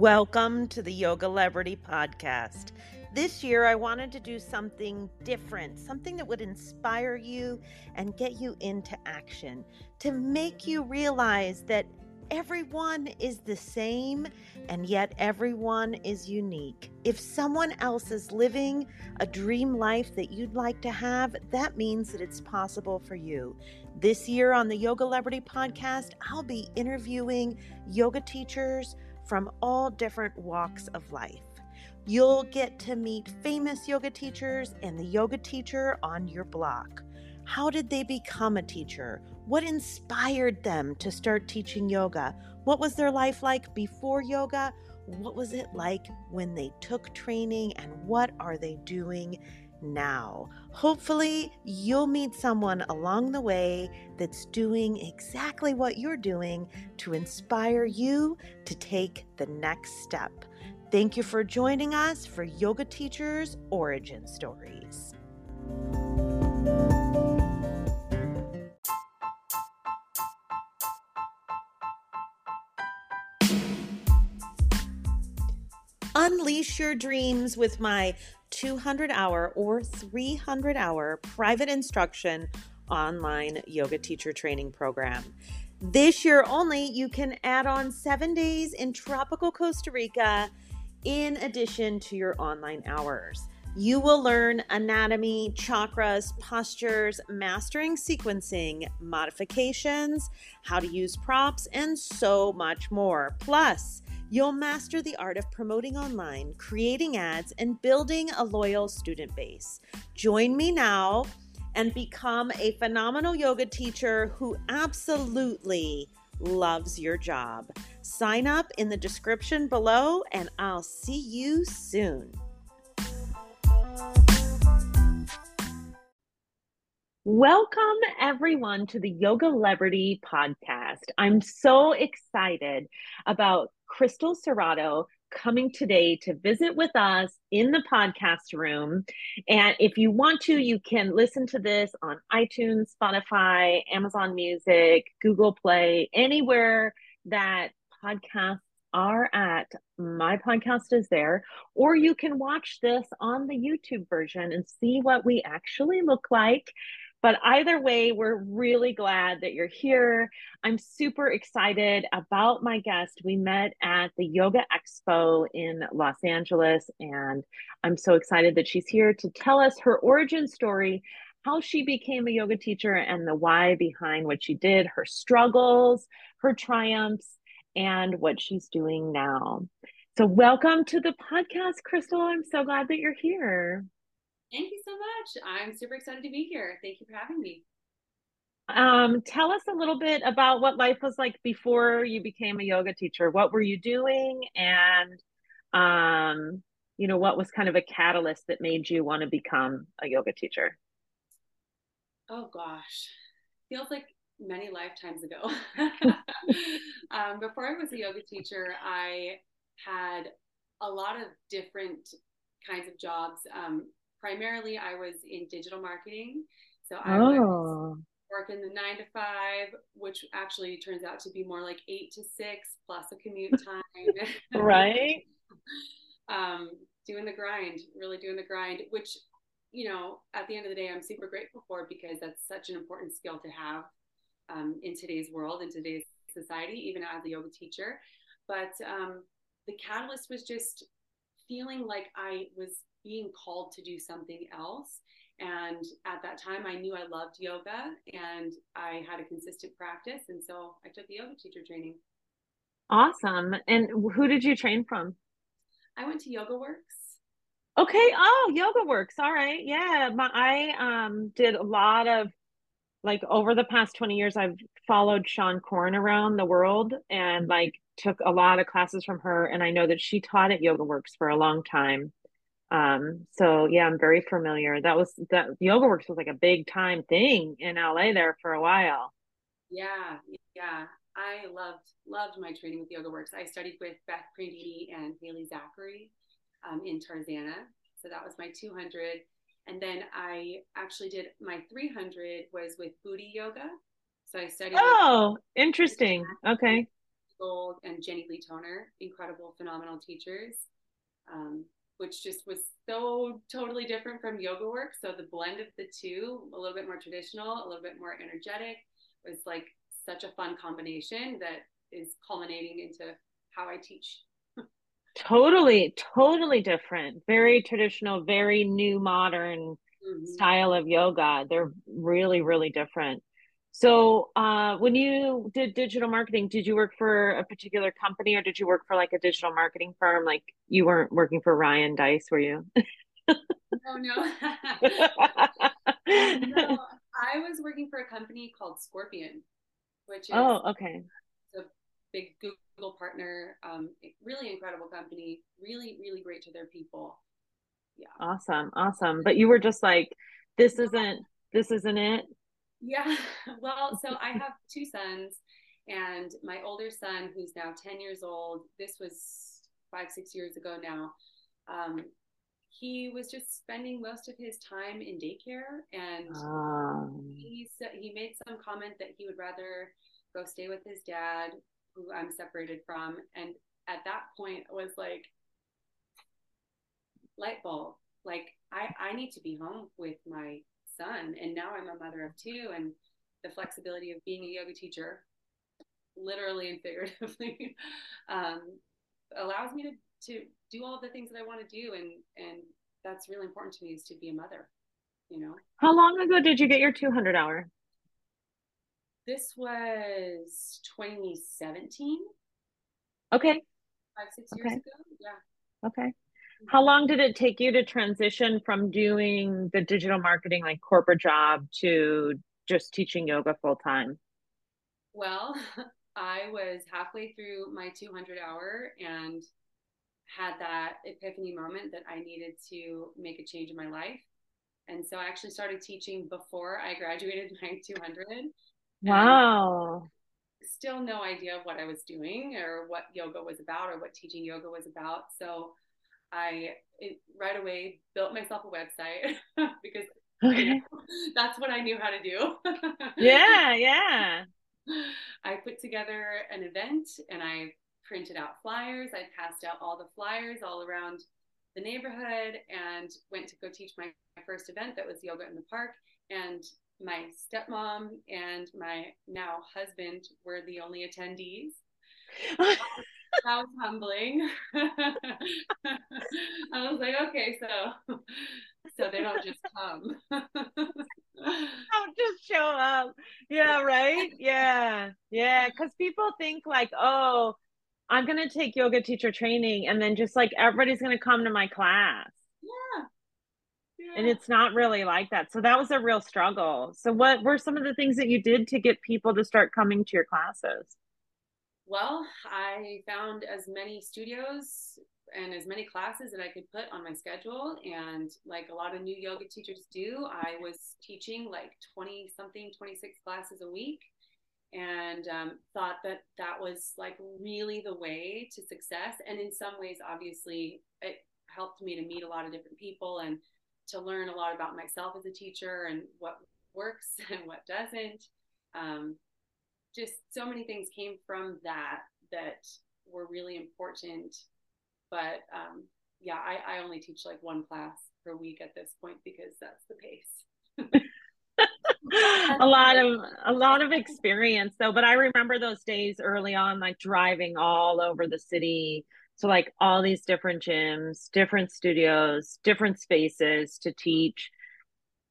Welcome to the Yogalebrity Podcast. This year, I wanted to do something different, something that would inspire you and get you into action, to make you realize that everyone is the same and yet everyone is unique. If someone else is living a dream life that you'd like to have, that means that it's possible for you. This year on the Yogalebrity Podcast, I'll be interviewing yoga teachers from all different walks of life. You'll get to meet famous yoga teachers and the yoga teacher on your block. How did they become a teacher? What inspired them to start teaching yoga? What was their life like before yoga? What was it like when they took training? And what are they doing now. Hopefully, you'll meet someone along the way that's doing exactly what you're doing to inspire you to take the next step. Thank you for joining us for Yoga Teachers Origin Stories. Unleash your dreams with my 200 hour or 300 hour private instruction online yoga teacher training program. This year only, you can add on seven days in tropical Costa Rica in addition to your online hours. You will learn anatomy, chakras, postures, mastering sequencing, modifications, how to use props, and so much more. Plus, You'll master the art of promoting online, creating ads, and building a loyal student base. Join me now and become a phenomenal yoga teacher who absolutely loves your job. Sign up in the description below, and I'll see you soon. Welcome, everyone, to the Yogalebrity podcast. I'm so excited about Crystal Cerrato coming today to visit with us in the podcast room. And if you want to, you can listen to this on iTunes, Spotify, Amazon Music, Google Play, anywhere that podcasts are at. My podcast is there. Or you can watch this on the YouTube version and see what we actually look like but either way, we're really glad that you're here. I'm super excited about my guest. We met at the Yoga Expo in Los Angeles, and I'm so excited that she's here to tell us her origin story, how she became a yoga teacher, and the why behind what she did, her struggles, her triumphs, and what she's doing now. So, welcome to the podcast, Crystal. I'm so glad that you're here. Thank you so much. I'm super excited to be here. Thank you for having me. Um, tell us a little bit about what life was like before you became a yoga teacher. What were you doing? And, um, you know, what was kind of a catalyst that made you want to become a yoga teacher? Oh, gosh. Feels like many lifetimes ago. um, before I was a yoga teacher, I had a lot of different kinds of jobs. Um, primarily I was in digital marketing. So I oh. was working the nine to five, which actually turns out to be more like eight to six plus a commute time. right. um, doing the grind, really doing the grind, which, you know, at the end of the day, I'm super grateful for because that's such an important skill to have um, in today's world, in today's society, even as a yoga teacher. But um, the catalyst was just feeling like I was being called to do something else. And at that time, I knew I loved yoga and I had a consistent practice. And so I took the yoga teacher training. Awesome. And who did you train from? I went to Yoga Works. Okay. Oh, Yoga Works. All right. Yeah. My, I um, did a lot of like over the past 20 years, I've followed Seane Corn around the world and like took a lot of classes from her. And I know that she taught at Yoga Works for a long time. Um, so yeah, I'm very familiar. That was that Yoga Works was like a big time thing in LA there for a while. Yeah, yeah. I loved loved my training with Yoga Works. I studied with Beth Prandini and Haley Zachary um, in Tarzana. So that was my 200. And then I actually did my 300 was with Buddhi Yoga. So I studied. Oh, interesting. Okay. Gold and Jenny Lee Toner, incredible, phenomenal teachers, um, which just was so totally different from yoga work. So the blend of the two, a little bit more traditional, a little bit more energetic, was like such a fun combination that is culminating into how I teach. totally, totally different. Very traditional, very new, modern mm-hmm. style of yoga. They're really, really different. So, uh, when you did digital marketing, did you work for a particular company or did you work for like a digital marketing firm? Like you weren't working for Ryan Deiss, were you? no, no. no. I was working for a company called Scorpion, which is oh, okay, a big Google partner. Um, really incredible company. Really, really great to their people. Yeah. Awesome, awesome. But you were just like, this isn't this isn't it. Yeah. Well, so I have two sons, and my older son, who's now 10 years old, this was five, six years ago now. Um, he was just spending most of his time in daycare, and um. he he made some comment that he would rather go stay with his dad, who I'm separated from. And at that point, was like, light bulb. Like I, I need to be home with my son. And now I'm a mother of two, and the flexibility of being a yoga teacher, literally and figuratively, um, allows me to to do all the things that I want to do, and and that's really important to me is to be a mother. You know. How long ago did you get your 200 hour? This was 2017. Okay. Five six years okay. ago. Yeah. Okay. How long did it take you to transition from doing the digital marketing like corporate job to just teaching yoga full time? Well, I was halfway through my 200 hour and had that epiphany moment that I needed to make a change in my life. And so I actually started teaching before I graduated my 200. Wow. Still no idea of what I was doing or what yoga was about or what teaching yoga was about. So I it, right away built myself a website because okay. you know, that's what I knew how to do. yeah, yeah. I put together an event and I printed out flyers. I passed out all the flyers all around the neighborhood and went to go teach my, my first event that was yoga in the park. And my stepmom and my now husband were the only attendees that was humbling. I was like, okay, so so they don't just come. don't just show up. Yeah, right? Yeah. Yeah. Cause people think like, oh, I'm gonna take yoga teacher training and then just like everybody's gonna come to my class. Yeah. yeah. And it's not really like that. So that was a real struggle. So what were some of the things that you did to get people to start coming to your classes? Well, I found as many studios and as many classes that I could put on my schedule. And like a lot of new yoga teachers do, I was teaching like 20 something, 26 classes a week and um, thought that that was like really the way to success. And in some ways, obviously, it helped me to meet a lot of different people and to learn a lot about myself as a teacher and what works and what doesn't. Um, just so many things came from that that were really important. But um, yeah, I, I only teach like one class per week at this point because that's the pace. a lot of a lot of experience though but i remember those days early on like driving all over the city so like all these different gyms different studios different spaces to teach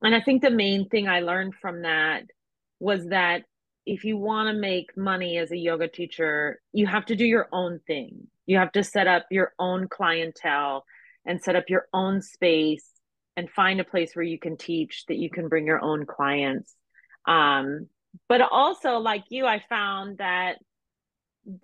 and i think the main thing i learned from that was that if you want to make money as a yoga teacher, you have to do your own thing. You have to set up your own clientele and set up your own space and find a place where you can teach that you can bring your own clients. Um, but also, like you, I found that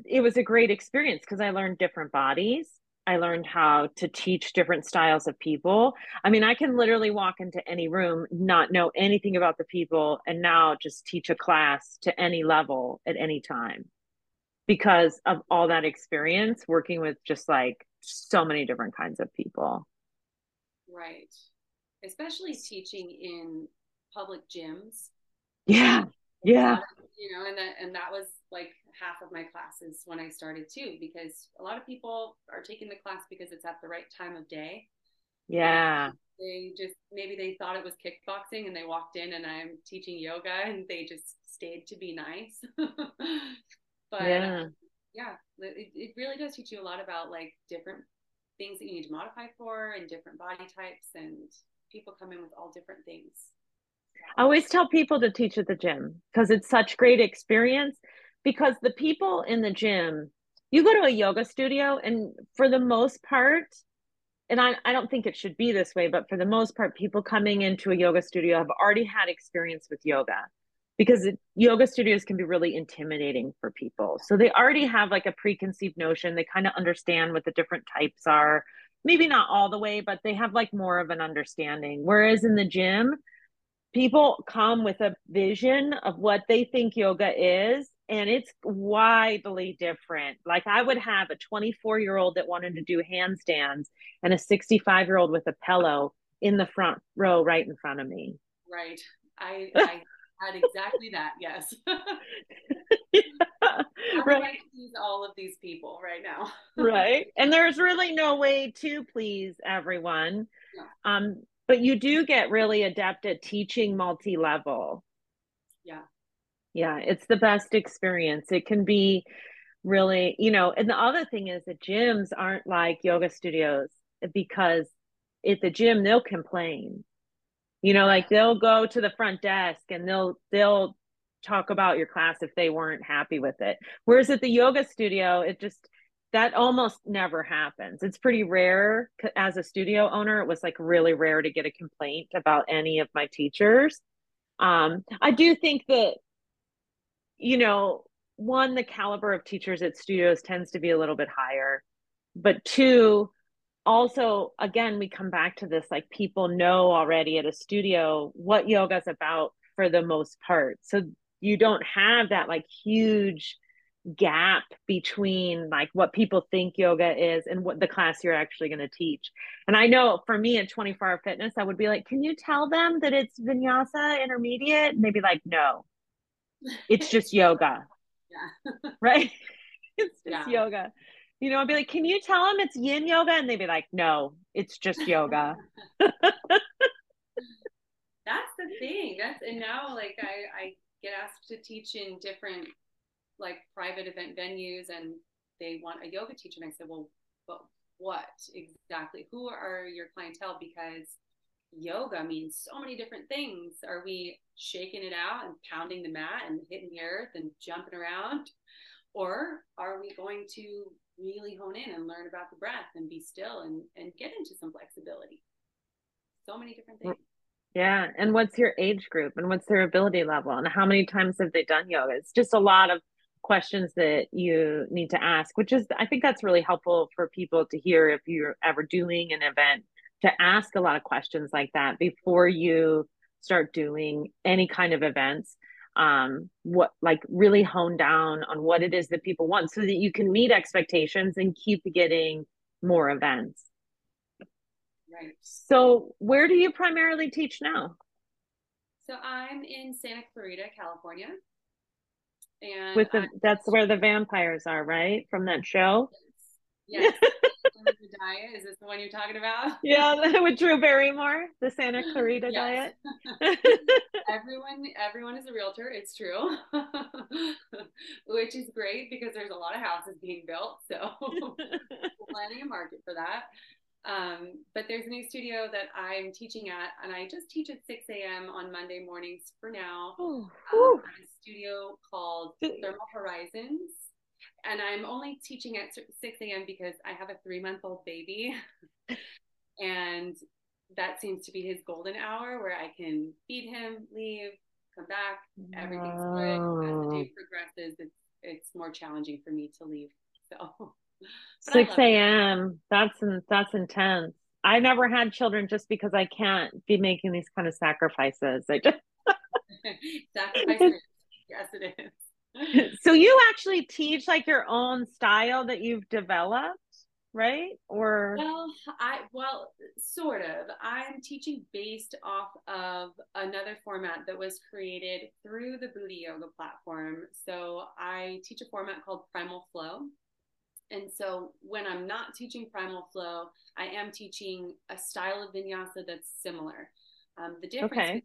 it was a great experience because I learned different bodies. I learned how to teach different styles of people. I mean, I can literally walk into any room, not know anything about the people, and now just teach a class to any level at any time because of all that experience working with just like so many different kinds of people. Right. Especially teaching in public gyms. Yeah. Yeah. You know, and that and that was like half of my classes when I started too, because a lot of people are taking the class because it's at the right time of day. Yeah. They just maybe they thought it was kickboxing and they walked in and I'm teaching yoga and they just stayed to be nice. but yeah, um, yeah it, it really does teach you a lot about like different things that you need to modify for and different body types and people come in with all different things. I always tell people to teach at the gym because it's such great experience because the people in the gym, you go to a yoga studio and for the most part, and I, I don't think it should be this way, but for the most part, people coming into a yoga studio have already had experience with yoga because it, yoga studios can be really intimidating for people. So they already have like a preconceived notion. They kind of understand what the different types are. Maybe not all the way, but they have like more of an understanding. Whereas in the gym, people come with a vision of what they think yoga is and it's widely different. Like I would have a 24 year old that wanted to do handstands and a 65 year old with a pillow in the front row right in front of me. Right. I, I had exactly that. Yes. yeah, right. please all of these people right now. right. And there's really no way to please everyone. Yeah. Um, but you do get really adept at teaching multi-level. Yeah. Yeah, it's the best experience. It can be really, you know, and the other thing is that gyms aren't like yoga studios because at the gym they'll complain. You know like they'll go to the front desk and they'll they'll talk about your class if they weren't happy with it. Whereas at the yoga studio it just that almost never happens. It's pretty rare as a studio owner it was like really rare to get a complaint about any of my teachers. Um i do think that you know one the caliber of teachers at studios tends to be a little bit higher. But two also again we come back to this like people know already at a studio what yoga is about for the most part. So you don't have that like huge gap between like what people think yoga is and what the class you're actually going to teach. And i know for me at 24 hour fitness i would be like can you tell them that it's vinyasa intermediate? And they'd be like no it's just yoga yeah right it's just yeah. yoga you know, I'd be like, can you tell them it's yin yoga? And they'd be like, no, it's just yoga. That's the thing. That's and now like I, I get asked to teach in different like private event venues and they want a yoga teacher. And I said, well, but what exactly? Who are your clientele? Because yoga means so many different things. Are we shaking it out and pounding the mat and hitting the earth and jumping around? Or are we going to really hone in and learn about the breath and be still and, and get into some flexibility. So many different things. Yeah. And what's your age group and what's their ability level and how many times have they done yoga? It's just a lot of questions that you need to ask, which is, I think that's really helpful for people to hear if you're ever doing an event to ask a lot of questions like that before you start doing any kind of events um what like really hone down on what it is that people want so that you can meet expectations and keep getting more events. Right. So where do you primarily teach now? So i'm in santa clarita california. And with the I'm, that's where the vampires are right? From that show yes. diet. Is this the one you're talking about? Yeah, with Drew Barrymore, the Santa Clarita diet. everyone, everyone is a realtor. It's true, which is great because there's a lot of houses being built, so planning a market for that. Um, but there's a new studio that I'm teaching at, and I just teach at 6 a.m. on Monday mornings for now. um, a studio called Thermal Horizons and I'm only teaching at 6 a.m. because I have a three month old baby. and that seems to be his golden hour where I can feed him, leave, come back, everything's good. As the day progresses, it's, it's more challenging for me to leave. So 6 a.m. That's that's intense. I never had children just because I can't be making these kind of sacrifices. I just sacrifices. yes, it is. so you actually teach like your own style that you've developed? right? Or well, I well, sort of. I'm teaching based off of another format that was created through the Buddhi Yoga platform. So I teach a format called Primal Flow. And so when I'm not teaching Primal Flow, I am teaching a style of vinyasa that's similar. Um, the difference okay.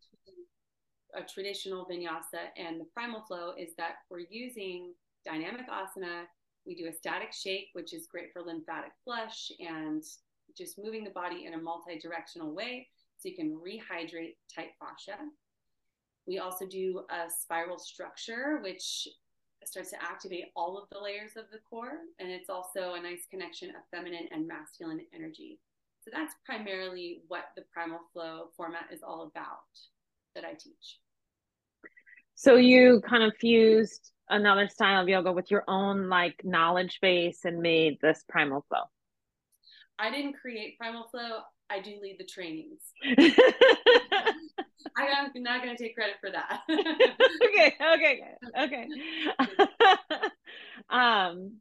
A traditional vinyasa and the Primal Flow is that we're using dynamic asana we do a static shake, which is great for lymphatic flush and just moving the body in a multi directional way so you can rehydrate tight fascia. We also do a spiral structure, which starts to activate all of the layers of the core. And it's also a nice connection of feminine and masculine energy. So that's primarily what the primal flow format is all about that I teach. So you kind of fused another style of yoga with your own like knowledge base and made this primal flow? I didn't create primal flow. I do lead the trainings. I'm not going to take credit for that. okay, okay, okay. um,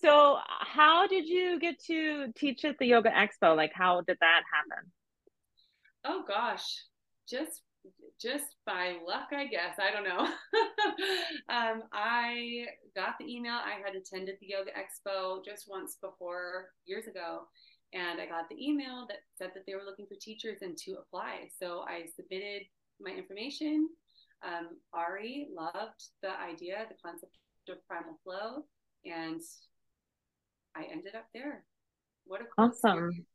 so how did you get to teach at the Yoga Expo? Like, how did that happen? Oh gosh, just just by luck, I guess. I don't know. um, I got the email. I had attended the Yoga Expo just once before years ago. And I got the email that said that they were looking for teachers and to apply. So I submitted my information. Um, Ari loved the idea, the concept of primal flow, and I ended up there. What a cool awesome. Experience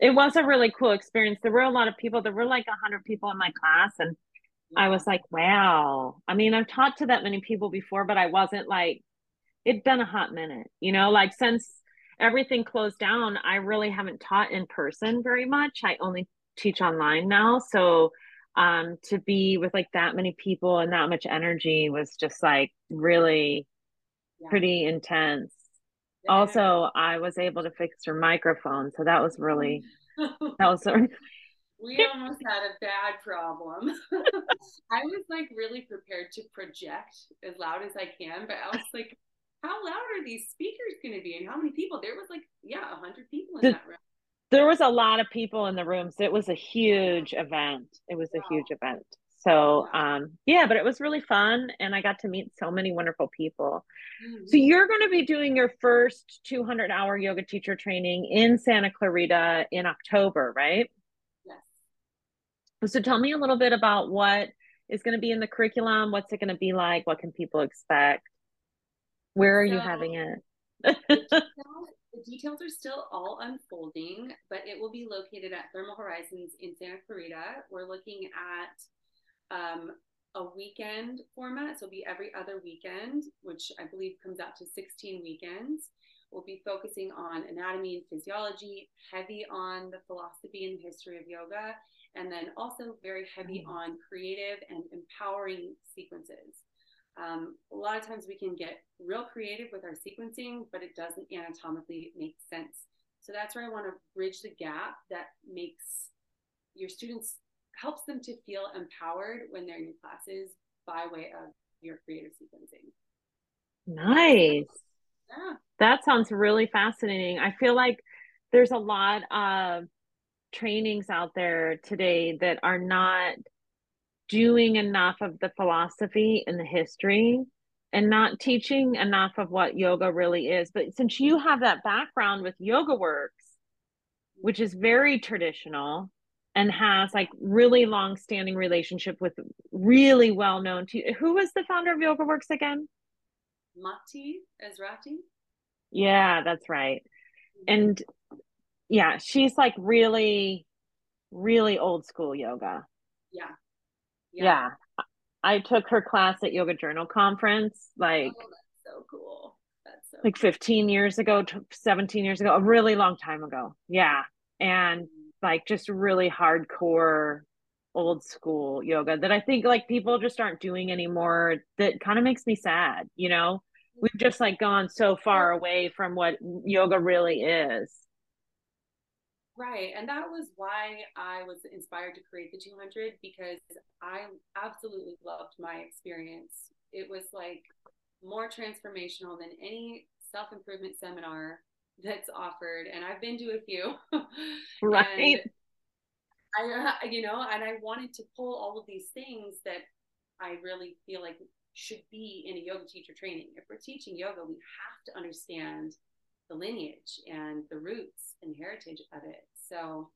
it was a really cool experience. There were a lot of people. There were like a hundred people in my class, and. I was like, "Wow!" I mean, I've taught to that many people before, but I wasn't like it'd been a hot minute, you know. Like since everything closed down, I really haven't taught in person very much. I only teach online now, so um to be with like that many people and that much energy was just like really yeah. pretty intense also i was able to fix her microphone so that was really that was we almost had a bad problem. I was like really prepared to project as loud as i can but i was like how loud are these speakers going to be and how many people? There was like yeah 100 people in the, that room. there was a lot of people in the rooms it was a huge event. It was wow. a huge event so um yeah but it was really fun and i got to meet so many wonderful people. Mm-hmm. so you're going to be doing your first 200 hour yoga teacher training in santa clarita in october right? Yes. So tell me a little bit about what is going to be in the curriculum what's it going to be like what can people expect? Where are so, you having it? the, details, the details are still all unfolding but it will be located at thermal horizons in santa clarita. We're looking at um, a weekend format. So it'll be every other weekend, which I believe comes out to 16 weekends. We'll be focusing on anatomy and physiology, heavy on the philosophy and history of yoga, and then also very heavy mm-hmm. on creative and empowering sequences. Um, a lot of times we can get real creative with our sequencing, but it doesn't anatomically make sense. So that's where I want to bridge the gap that makes your students helps them to feel empowered when they're in classes by way of your creative sequencing. Nice. Yeah. That sounds really fascinating. I feel like there's a lot of trainings out there today that are not doing enough of the philosophy and the history and not teaching enough of what yoga really is. But since you have that background with Yoga Works, which is very traditional, and has like really long standing relationship with really well known to who was the founder of yoga works again? Maty Ezraty yeah that's right. Mm-hmm. And yeah she's like really really old school yoga. Yeah. Yeah, yeah. i took her class at yoga journal conference like oh, so cool. That's so like 15 years ago 17 years ago a really long time ago. Yeah. And like just really hardcore old school yoga that I think like people just aren't doing anymore that kind of makes me sad, you know? Mm. We've just like gone so far away from what yoga really is. Right. And that was why I was inspired to create the 200 because I absolutely loved my experience. It was like more transformational than any self improvement seminar that's offered, and I've been to a few. right. I, uh, you know, and I wanted to pull all of these things that I really feel like should be in a yoga teacher training. If we're teaching yoga, we have to understand the lineage and the roots and heritage of it. So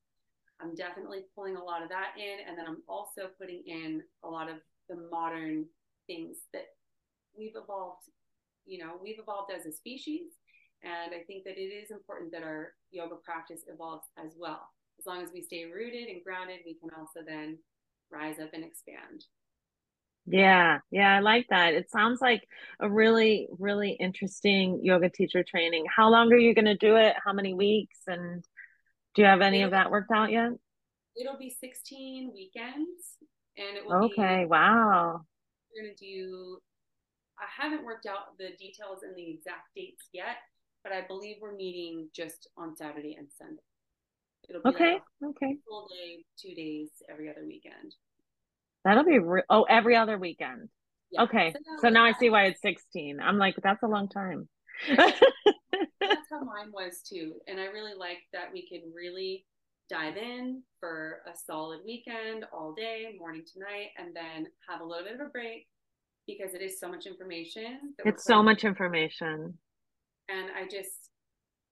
I'm definitely pulling a lot of that in. And then I'm also putting in a lot of the modern things that we've evolved, you know, we've evolved as a species. And I think that it is important that our yoga practice evolves as well. As long as we stay rooted and grounded, we can also then rise up and expand. Yeah, yeah, I like that. It sounds like a really, really interesting yoga teacher training. How long are you going to do it? How many weeks? And do you have any it'll, of that worked out yet? It'll be 16 weekends and it will Okay, be, wow. We're going to do I haven't worked out the details and the exact dates yet, but I believe we're meeting just on Saturday and Sunday. It'll be okay. Like okay. Full day, two days every other weekend. That'll be re- oh every other weekend. Yeah. Okay, so, so now I see why it's sixteen. I'm like that's a long time. that's how mine was too, and I really like that we can really dive in for a solid weekend all day, morning to night, and then have a little bit of a break because it is so much information. It's so much information. And I just,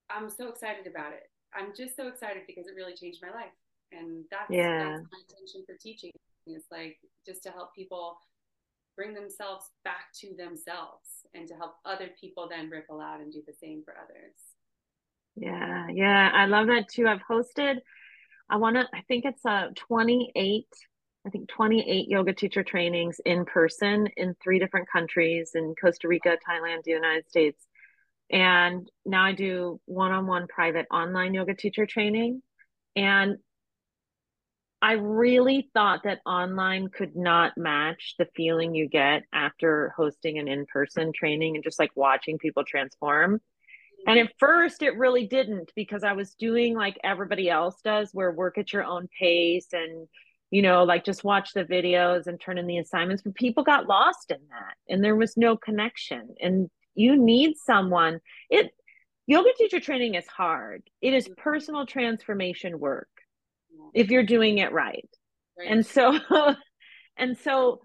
I'm so excited about it. I'm just so excited because it really changed my life. And that's, yeah. that's my intention for teaching. It's like just to help people bring themselves back to themselves and to help other people then ripple out and do the same for others. Yeah, yeah, I love that too. I've hosted, I want to, I think it's a uh, 28, I think 28 yoga teacher trainings in person in three different countries in Costa Rica, Thailand, the United States. And now I do one on one private online yoga teacher training. And I really thought that online could not match the feeling you get after hosting an in person training and just like watching people transform. And at first, it really didn't because I was doing like everybody else does, where work at your own pace and, you know, like just watch the videos and turn in the assignments. But people got lost in that and there was no connection. And you need someone. It, yoga teacher training is hard, it is personal transformation work if you're doing it right. right. And so and so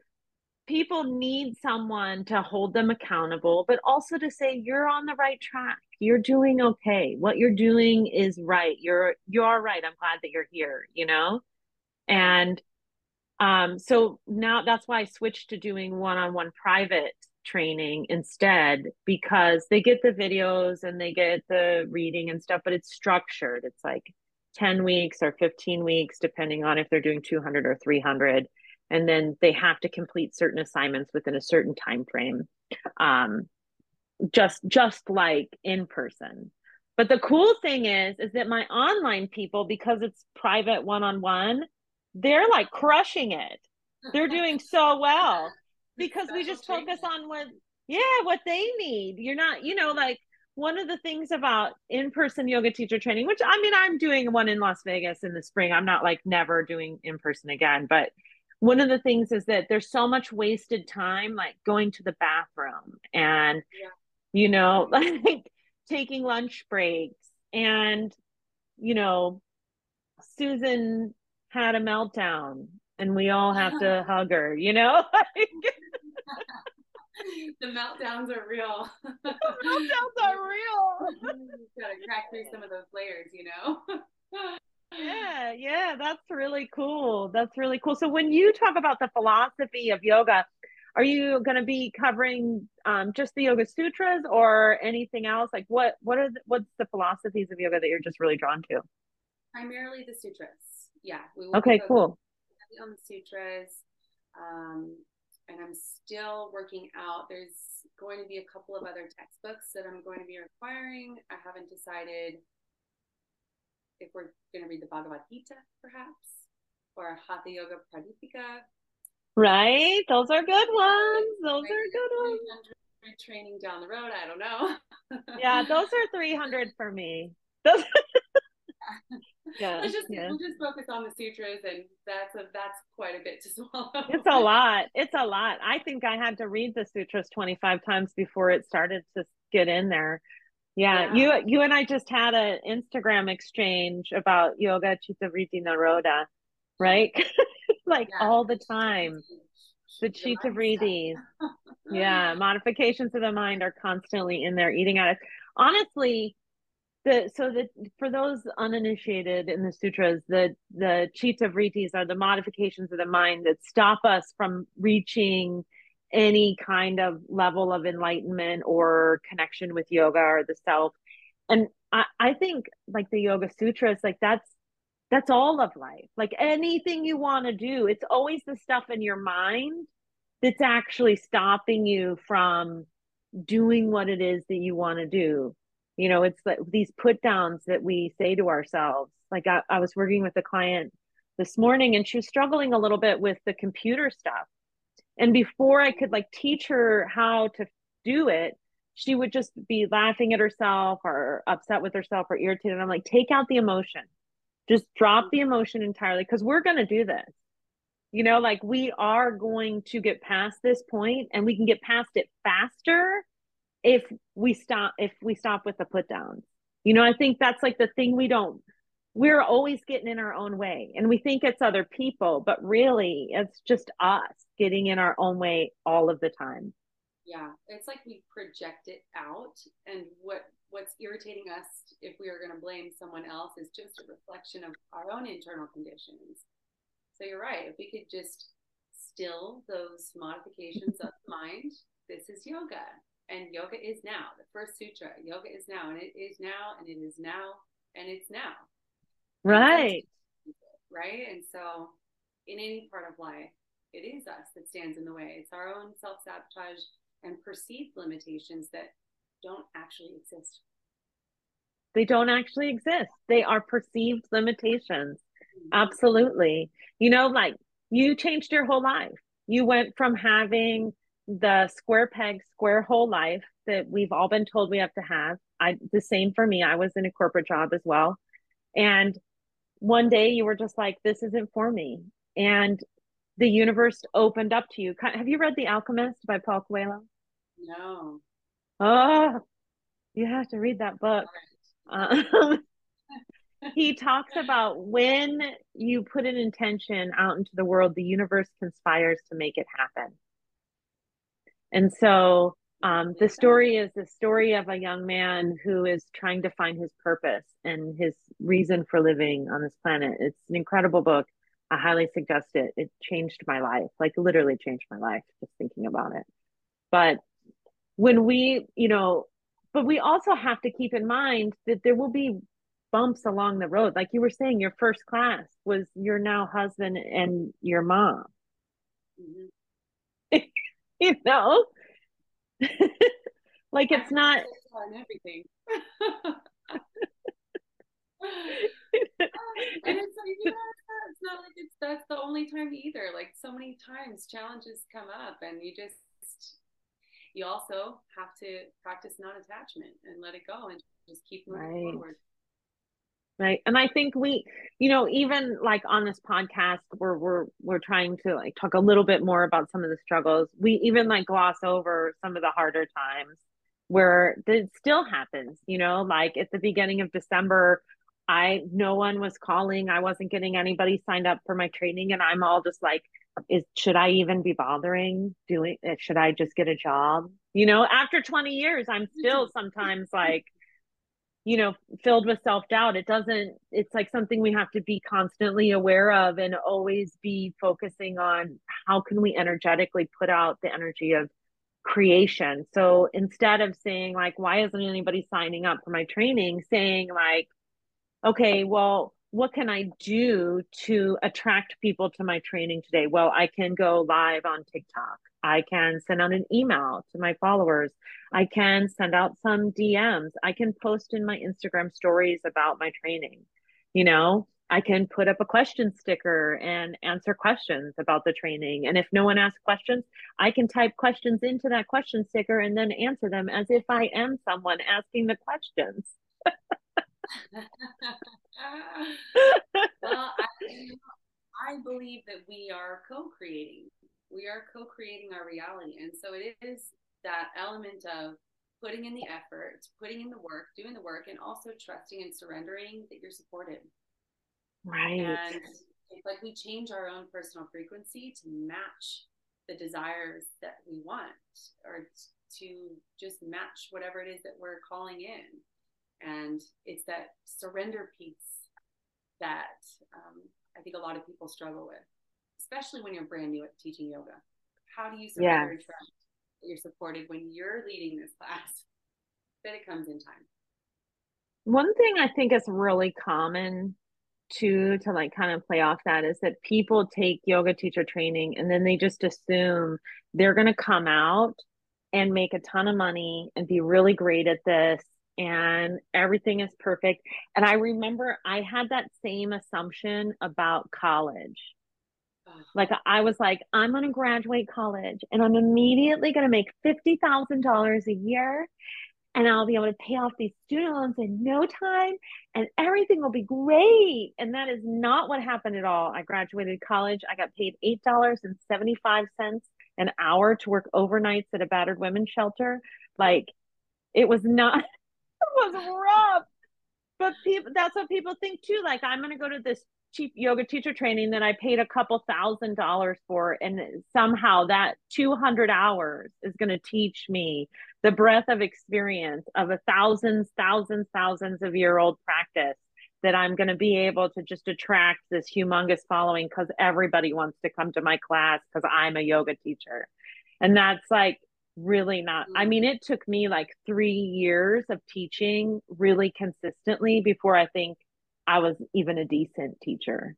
people need someone to hold them accountable, but also to say you're on the right track. You're doing okay. What you're doing is right. You're you're right. I'm glad that you're here, you know? And um so now that's why I switched to doing one-on-one private training instead because they get the videos and they get the reading and stuff, but it's structured. It's like 10 weeks or 15 weeks, depending on if they're doing 200 or 300. And then they have to complete certain assignments within a certain time frame. Um, just just like in person. But the cool thing is, is that my online people, because it's private one-on-one, they're like crushing it. They're doing so well because we just focus on what yeah what they need. You're not you know like one of the things about in-person yoga teacher training which i mean i'm doing one in las vegas in the spring. I'm not like never doing in person again but one of the things is that there's so much wasted time like going to the bathroom and yeah. you know like taking lunch breaks. And you know susan had a meltdown and we all have to hug her you know the meltdowns are real. the meltdowns are real. gotta crack through some of those layers, you know. yeah, yeah, that's really cool. That's really cool. So when you talk about the philosophy of yoga, are you going to be covering um, just the yoga sutras or anything else? Like what what are the, what's the philosophies of yoga that you're just really drawn to? Primarily the sutras. Yeah. okay, cool. On the sutras. Um, and I'm still working out. There's going to be a couple of other textbooks that I'm going to be requiring. I haven't decided if we're going to read the Bhagavad Gita, perhaps, or Hatha Yoga Pradipika. Right, those are good ones. Those are good ones. Training down the road, I don't know. yeah, those are 300 for me. Those yeah, let's just yeah. we'll just focus on the sutras, and that's a that's quite a bit to swallow. It's a lot. It's a lot. I think I had to read the sutras twenty five times before it started to get in there. Yeah, yeah, you you and I just had an Instagram exchange about yoga chitta vritti nirodha, right? like yeah. all the time. The chitta vrittis. yeah, modifications of the mind are constantly in there eating at us. Honestly, the so the for those uninitiated in the sutras, the the chitta vrittis are the modifications of the mind that stop us from reaching any kind of level of enlightenment or connection with yoga or the self. And I, I think like the Yoga Sutras, like that's that's all of life. Like anything you want to do, it's always the stuff in your mind that's actually stopping you from doing what it is that you want to do. You know, it's like these put downs that we say to ourselves. Like I, I was working with a client this morning and she was struggling a little bit with the computer stuff and before I could like teach her how to do it, she would just be laughing at herself or upset with herself or irritated. And i'm like, take out the emotion. Just drop the emotion entirely because we're going to do this. You know, like we are going to get past this point and we can get past it faster if we stop if we stop with the put downs. You know, I think that's like the thing we don't we're always getting in our own way and we think it's other people, but really it's just us getting in our own way all of the time. Yeah, it's like we project it out and what what's irritating us if we are going to blame someone else is just a reflection of our own internal conditions. So you're right, if we could just still those modifications of mind, this is yoga. And yoga is now. The first sutra, yoga is now and it is now and it is now and it's now. Right. Right. And so, in any part of life, it is us that stands in the way. It's our own self sabotage and perceived limitations that don't actually exist. They don't actually exist. They are perceived limitations. Mm-hmm. Absolutely. You know, like you changed your whole life. You went from having the square peg, square hole life that we've all been told we have to have. I the same for me. I was in a corporate job as well. And one day you were just like, this isn't for me. And the universe opened up to you. Have you read The Alchemist by Paul Coelho? No. Oh, you have to read that book. Um, he talks about when you put an intention out into the world, the universe conspires to make it happen. And so um, the story is the story of a young man who is trying to find his purpose and his reason for living on this planet. It's an incredible book. I highly suggest it. It changed my life, like literally changed my life just thinking about it. But when we, you know, but we also have to keep in mind that there will be bumps along the road. Like you were saying, your first class was your now husband and your mom. Mm-hmm. you know, like it's not everything. and it's like yeah, it's not like it's that's the only time either. Like so many times challenges come up and you just you also have to practice non-attachment and let it go and just keep moving right. forward right? And i think we you know even like on this podcast we're we're we're trying to like talk a little bit more about some of the struggles. We even like gloss over some of the harder times where it still happens you know? Like at the beginning of december i no one was calling. I wasn't getting anybody signed up for my training. And i'm all just like is should i even be bothering doing it should i just get a job? You know after 20 years i'm mm-hmm. still sometimes like you know filled with self-doubt. It doesn't it's like something we have to be constantly aware of and always be focusing on how can we energetically put out the energy of creation. So instead of saying like why isn't anybody signing up for my training? Saying like okay well what can I do to attract people to my training today? Well, I can go live on TikTok. I can send out an email to my followers. I can send out some DMs. I can post in my Instagram stories about my training. You know, I can put up a question sticker and answer questions about the training. And if no one asks questions, I can type questions into that question sticker and then answer them as if I am someone asking the questions. Ah. well, I, I believe that we are co-creating. We are co-creating our reality, and so it is that element of putting in the effort, putting in the work, doing the work, and also trusting and surrendering that you're supported. Right. And it's like we change our own personal frequency to match the desires that we want or to just match whatever it is that we're calling in. And it's that surrender piece that um, I think a lot of people struggle with, especially when you're brand new at teaching yoga. How do you surrender yes. trust that you're supported when you're leading this class? That it comes in time. One thing I think is really common too to like kind of play off that is that people take yoga teacher training and then they just assume they're going to come out and make a ton of money and be really great at this and everything is perfect. And I remember I had that same assumption about college. Like I was like, I'm going to graduate college and I'm immediately going to make $50,000 a year and I'll be able to pay off these student loans in no time and everything will be great. And that is not what happened at all. I graduated college. I got paid $8.75 an hour to work overnights at a battered women's shelter. Like it was not, was rough. But people, that's what people think too. Like I'm to go to this cheap yoga teacher training that I paid a couple thousand dollars for. And somehow that 200 hours is going to teach me the breadth of experience of a thousands, thousands, thousands of year old practice that I'm going to be able to just attract this humongous following because everybody wants to come to my class because I'm a yoga teacher. And that's like really not, I mm. mean, it took me like three years of teaching really consistently before I think I was even a decent teacher.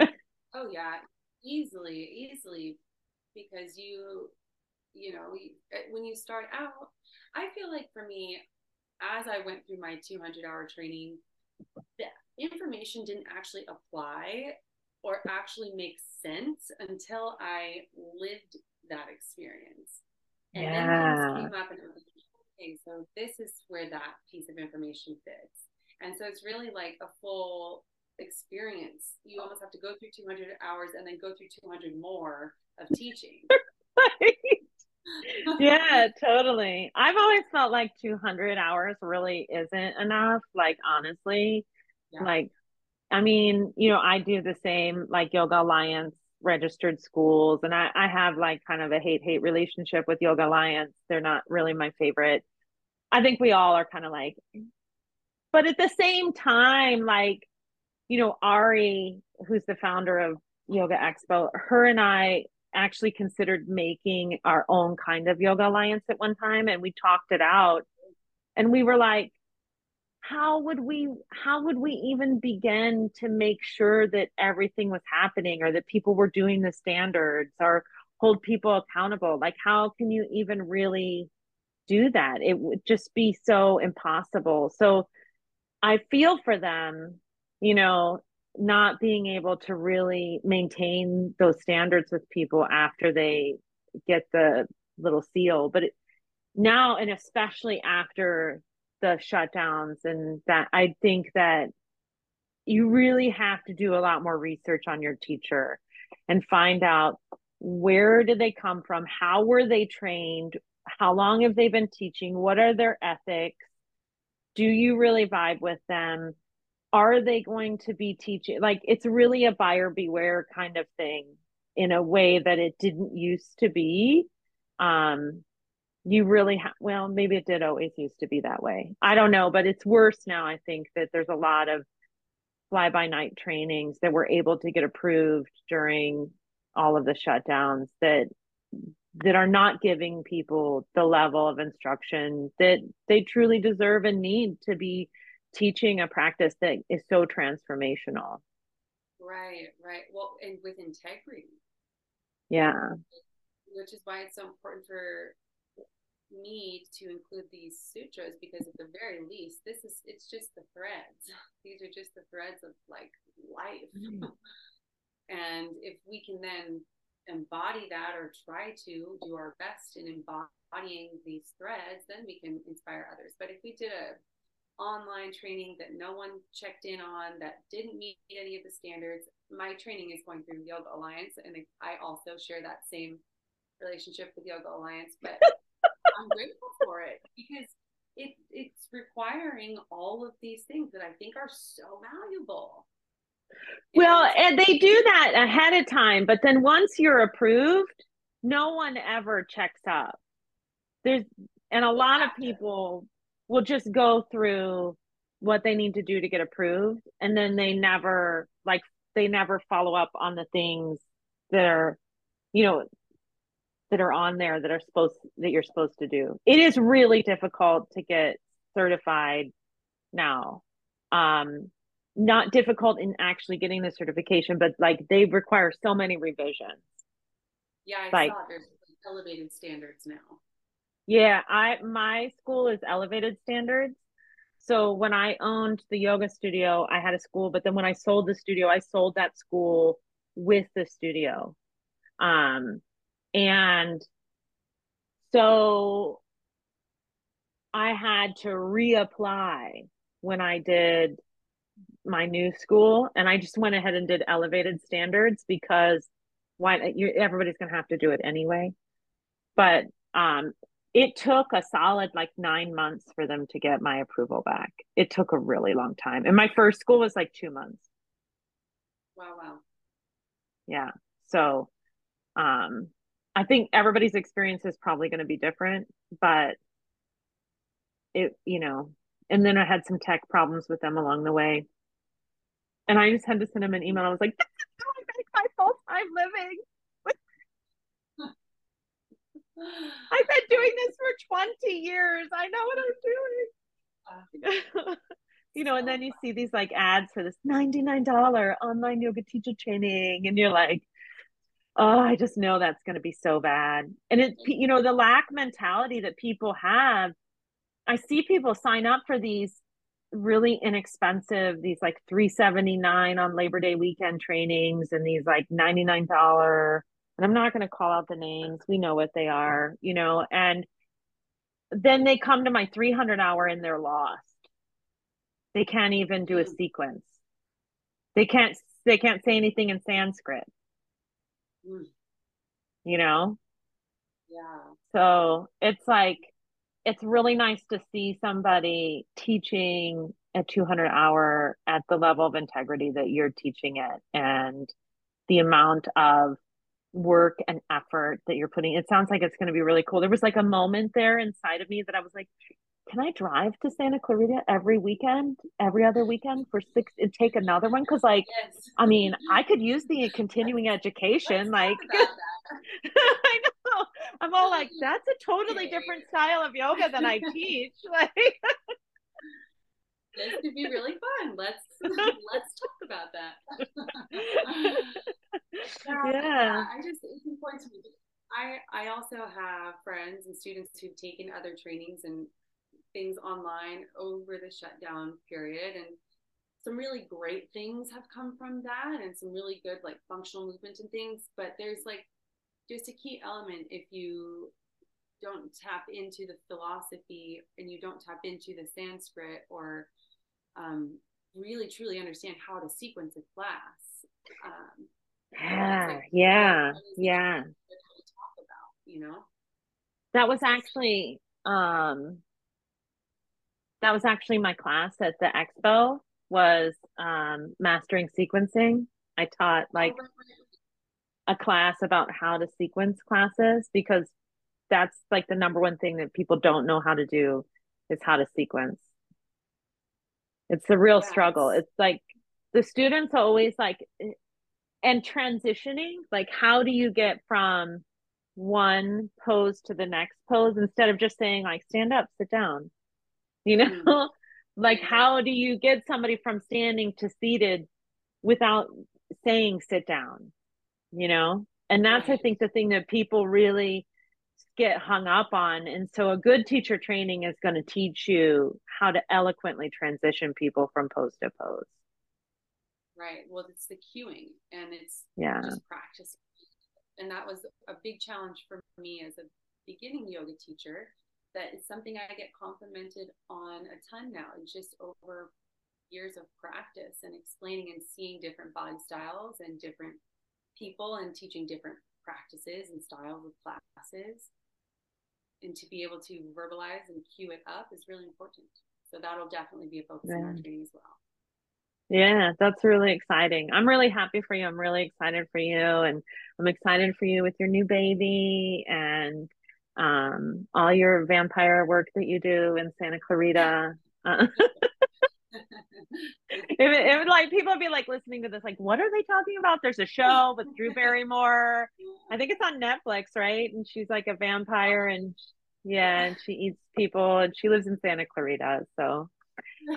oh, yeah, easily, easily, because you you know, uh, when you start out, I feel like for me, as I went through my 200 hour training, the information didn't actually apply or actually make sense until I lived that experience. And yeah. then things came up and it was okay, so this is where that piece of information fits. And so it's really like a full experience. You almost have to go through 200 hours and then go through 200 more of teaching. yeah, totally. I've always felt like 200 hours really isn't enough. Like, honestly, yeah. like, I mean, you know, I do the same, like Yoga Alliance registered schools, and I, I have like kind of a hate hate relationship with Yoga Alliance. They're not really my favorite. I think we all are kind of like, but at the same time, like, you know, Ari, who's the founder of Yoga Expo, her and I actually considered making our own kind of yoga alliance at one time and we talked it out and we were like how would we how would we even begin to make sure that everything was happening or that people were doing the standards or hold people accountable? Like how can you even really do that? It would just be so impossible. So i feel for them you know not being able to really maintain those standards with people after they get the little seal. But it, now and especially after the shutdowns and that i think that you really have to do a lot more research on your teacher and find out where did they come from how were they trained how long have they been teaching what are their ethics do you really vibe with them are they going to be teaching like it's really a buyer beware kind of thing in a way that it didn't used to be um you really have well maybe it did always used to be that way i don't know but it's worse now i think that there's a lot of fly by night trainings that were able to get approved during all of the shutdowns that that are not giving people the level of instruction that they truly deserve and need to be teaching a practice that is so transformational. Right, right. Well, and with integrity. Yeah. Which is why it's so important for me to include these sutras because at the very least this is it's just the threads these are just the threads of like life mm. and if we can then embody that or try to do our best in embodying these threads then we can inspire others but if we did a online training that no one checked in on that didn't meet any of the standards. My training is going through Yoga Alliance, and I also share that same relationship with Yoga Alliance. But I'm grateful for it because it it's requiring all of these things that I think are so valuable. Well, and they do that ahead of time, but then once you're approved, no one ever checks up. There's and a lot of people will just go through what they need to do to get approved and then they never like they never follow up on the things that are you know that are on there that are supposed that you're supposed to do. It is really difficult to get certified now. Um not difficult in actually getting the certification, but like they require so many revisions. Yeah, I like, saw there's elevated standards now. Yeah, I my school is elevated standards. So when I owned the yoga studio, I had a school, but then when I sold the studio, I sold that school with the studio. Um and so I had to reapply when I did my new school and I just went ahead and did elevated standards because why you everybody's going to have to do it anyway. But um it took a solid like 9 months for them to get my approval back. It took a really long time. And my first school was like 2 months. Wow, wow. Yeah. So um I think everybody's experience is probably going to be different, but it, you know, and then I had some tech problems with them along the way. And I just had to send him an email. I was like, this is going back my full time living. I've been doing this for 20 years. I know what I'm doing. you know, and then you see these like ads for this $99 online yoga teacher training, and you're like, oh, I just know that's going to be so bad. And it's, you know, the lack mentality that people have. I see people sign up for these really inexpensive these like 379 on labor day weekend trainings and these like $99 and i'm not going to call out the names we know what they are you know and then they come to my 300 hour and they're lost they can't even do a hmm. sequence they can't they can't say anything in sanskrit mm. you know yeah so it's like it's really nice to see somebody teaching a 200 hour at the level of integrity that you're teaching it and the amount of work and effort that you're putting it sounds like it's going to be really cool there was like a moment there inside of me that i was like can i drive to santa clarita every weekend every other weekend for six and take another one? Because like yes. i mean i could use the continuing education like i know. I'm all like that's a totally different style of yoga than i teach. Like this could be really fun. Let's let's talk about that. Yeah, yeah. I just it's important to me. I, I also have friends and students who've taken other trainings and things online over the shutdown period and some really great things have come from that and some really good like functional movement and things but there's like just a key element if you don't tap into the philosophy and you don't tap into the sanskrit or um, really truly understand how to sequence a class um, yeah like, yeah yeah. talk about you know? That was actually um that was actually my class at the expo was um, mastering sequencing. I taught like a class about how to sequence classes because that's like the number one thing that people don't know how to do is how to sequence. It's a real yes. struggle. It's like the students always like and transitioning, like how do you get from one pose to the next pose instead of just saying like stand up, sit down, you know? Mm. like how do you get somebody from standing to seated without saying sit down you know? And that's i think the thing that people really get hung up on. And so a good teacher training is going to teach you how to eloquently transition people from pose to pose. Right. Well it's the cueing and it's yeah. just practice and that was a big challenge for me as a beginning yoga teacher that is something I get complimented on a ton now. Just over years of practice and explaining and seeing different body styles and different people and teaching different practices and styles of classes. and to be able to verbalize and cue it up is really important. So that'll definitely be a focus yeah. in our training as well. Yeah, that's really exciting. I'm really happy for you. I'm really excited for you and I'm excited for you with your new baby and um all your vampire work that you do in Santa Clarita. Uh, it, it would like people would be like listening to this, like, what are they talking about? There's a show with Drew Barrymore. I think it's on Netflix, right? And she's like a vampire and yeah, and she eats people and she lives in Santa Clarita. So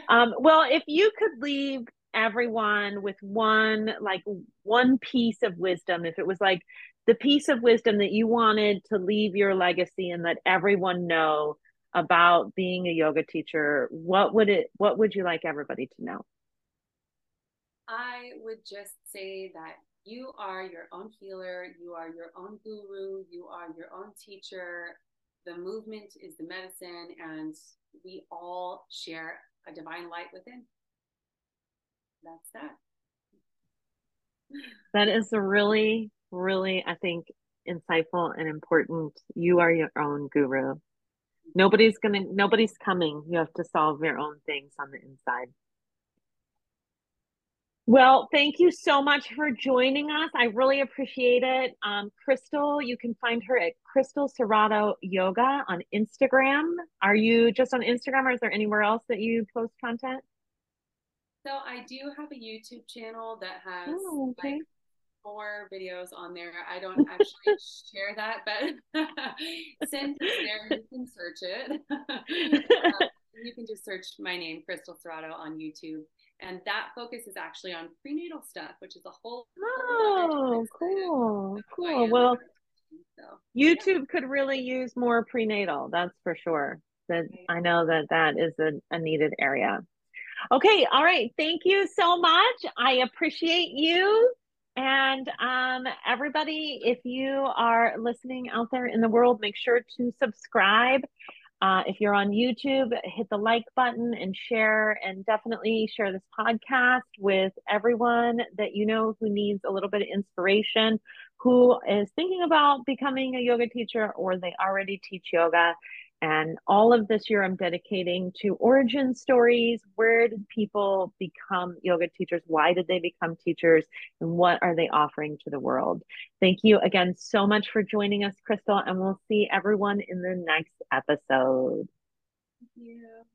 um well if you could leave everyone with one like one piece of wisdom if it was like the piece of wisdom that you wanted to leave your legacy and let everyone know about being a yoga teacher what would it what would you like everybody to know? I would just say that you are your own healer you are your own guru you are your own teacher. The movement is the medicine and we all share a divine light within. That's that. That is a really really i think insightful and important. You are your own guru. Nobody's gonna nobody's coming. You have to solve your own things on the inside. Well thank you so much for joining us. I really appreciate it. Um, crystal you can find her at crystal Cerrato yoga on instagram. Are you just on instagram or is there anywhere else that you post content? So i do have a youtube channel that has oh, okay. like more videos on there. I don't actually share that, but since it's there, you can search it. um, you can just search my name, Crystal Cerrato, on YouTube. And that focus is actually on prenatal stuff, which is a whole. Oh, cool. Cool. Well, so, YouTube yeah. could really use more prenatal. That's for sure. That I know that that is a, a needed area. Okay. All right. Thank you so much. I appreciate you. And um, everybody, if you are listening out there in the world, make sure to subscribe. Uh, if you're on YouTube, hit the like button and share, and definitely share this podcast with everyone that you know who needs a little bit of inspiration, who is thinking about becoming a yoga teacher or they already teach yoga. And all of this year, I'm dedicating to origin stories. Where did people become yoga teachers? Why did they become teachers? And what are they offering to the world? Thank you again so much for joining us, Crystal. And we'll see everyone in the next episode. Thank you.